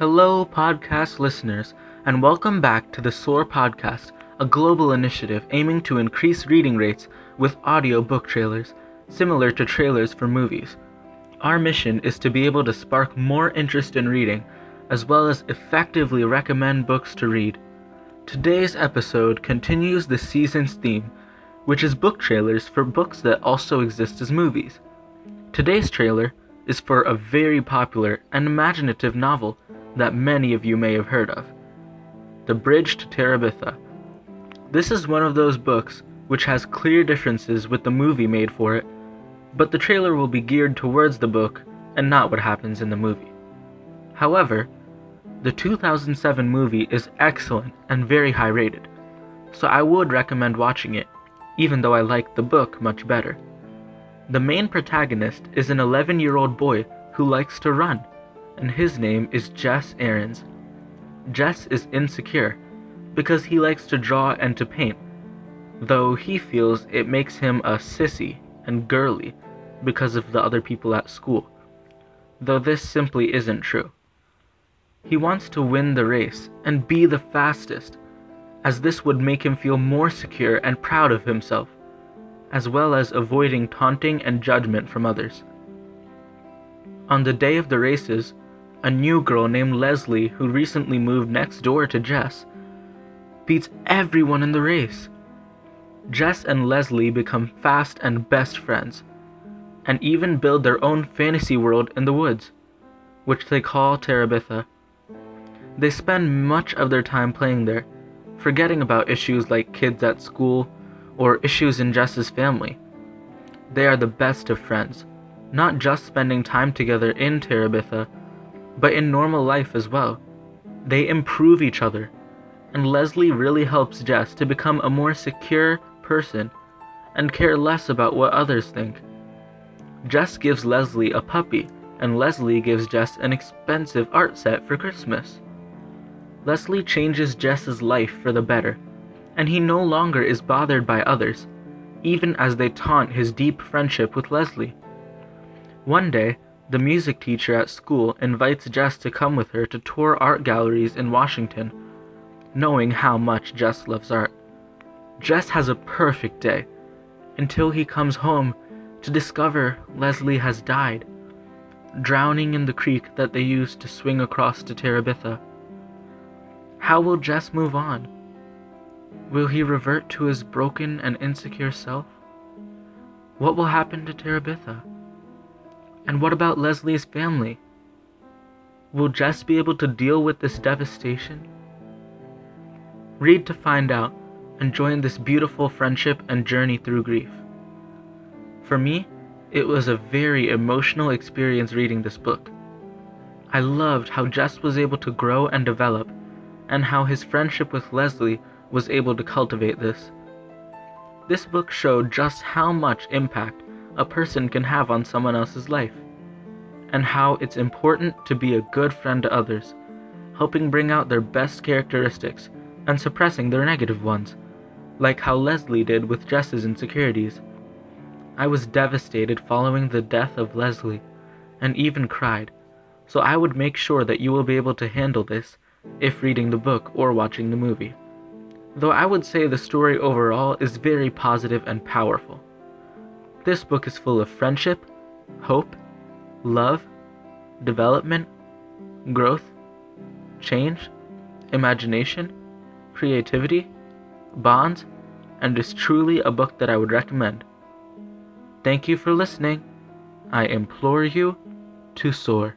Hello, podcast listeners, and welcome back to the SOAR podcast, a global initiative aiming to increase reading rates with audio book trailers, similar to trailers for movies. Our mission is to be able to spark more interest in reading, as well as effectively recommend books to read. Today's episode continues the season's theme, which is book trailers for books that also exist as movies. Today's trailer is for a very popular and imaginative novel that many of you may have heard of The Bridge to Terabithia. This is one of those books which has clear differences with the movie made for it, but the trailer will be geared towards the book and not what happens in the movie. However, the 2007 movie is excellent and very high rated, so I would recommend watching it, even though I like the book much better. The main protagonist is an 11 year old boy who likes to run and his name is Jess Aarons. Jess is insecure because he likes to draw and to paint, though he feels it makes him a sissy and girly because of the other people at school, though this simply isn't true. He wants to win the race and be the fastest, as this would make him feel more secure and proud of himself, as well as avoiding taunting and judgment from others. On the day of the races, a new girl named Leslie, who recently moved next door to Jess, beats everyone in the race. Jess and Leslie become fast and best friends, and even build their own fantasy world in the woods, which they call Terabithia. They spend much of their time playing there, forgetting about issues like kids at school or issues in Jess's family. They are the best of friends, not just spending time together in Terabithia but in normal life as well. They improve each other, and Leslie really helps Jess to become a more secure person and care less about what others think. Jess gives Leslie a puppy, and Leslie gives Jess an expensive art set for Christmas. Leslie changes Jess's life for the better, and he no longer is bothered by others, even as they taunt his deep friendship with Leslie. One day, the music teacher at school invites Jess to come with her to tour art galleries in Washington, knowing how much Jess loves art. Jess has a perfect day until he comes home to discover Leslie has died, drowning in the creek that they used to swing across to Terabithia. How will Jess move on? Will he revert to his broken and insecure self? What will happen to Terabithia? And what about Leslie's family? Will Jess be able to deal with this devastation? Read to find out and join this beautiful friendship and journey through grief. For me, it was a very emotional experience reading this book. I loved how Jess was able to grow and develop, and how his friendship with Leslie was able to cultivate this. This book showed just how much impact a person can have on someone else's life, and how it's important to be a good friend to others, helping bring out their best characteristics and suppressing their negative ones, like how Leslie did with Jess's insecurities. I was devastated following the death of Leslie, and even cried, so I would make sure that you will be able to handle this if reading the book or watching the movie. Though I would say the story overall is very positive and powerful. This book is full of friendship, hope, love, development, growth, change, imagination, creativity, bonds, and is truly a book that I would recommend. Thank you for listening. I implore you to soar.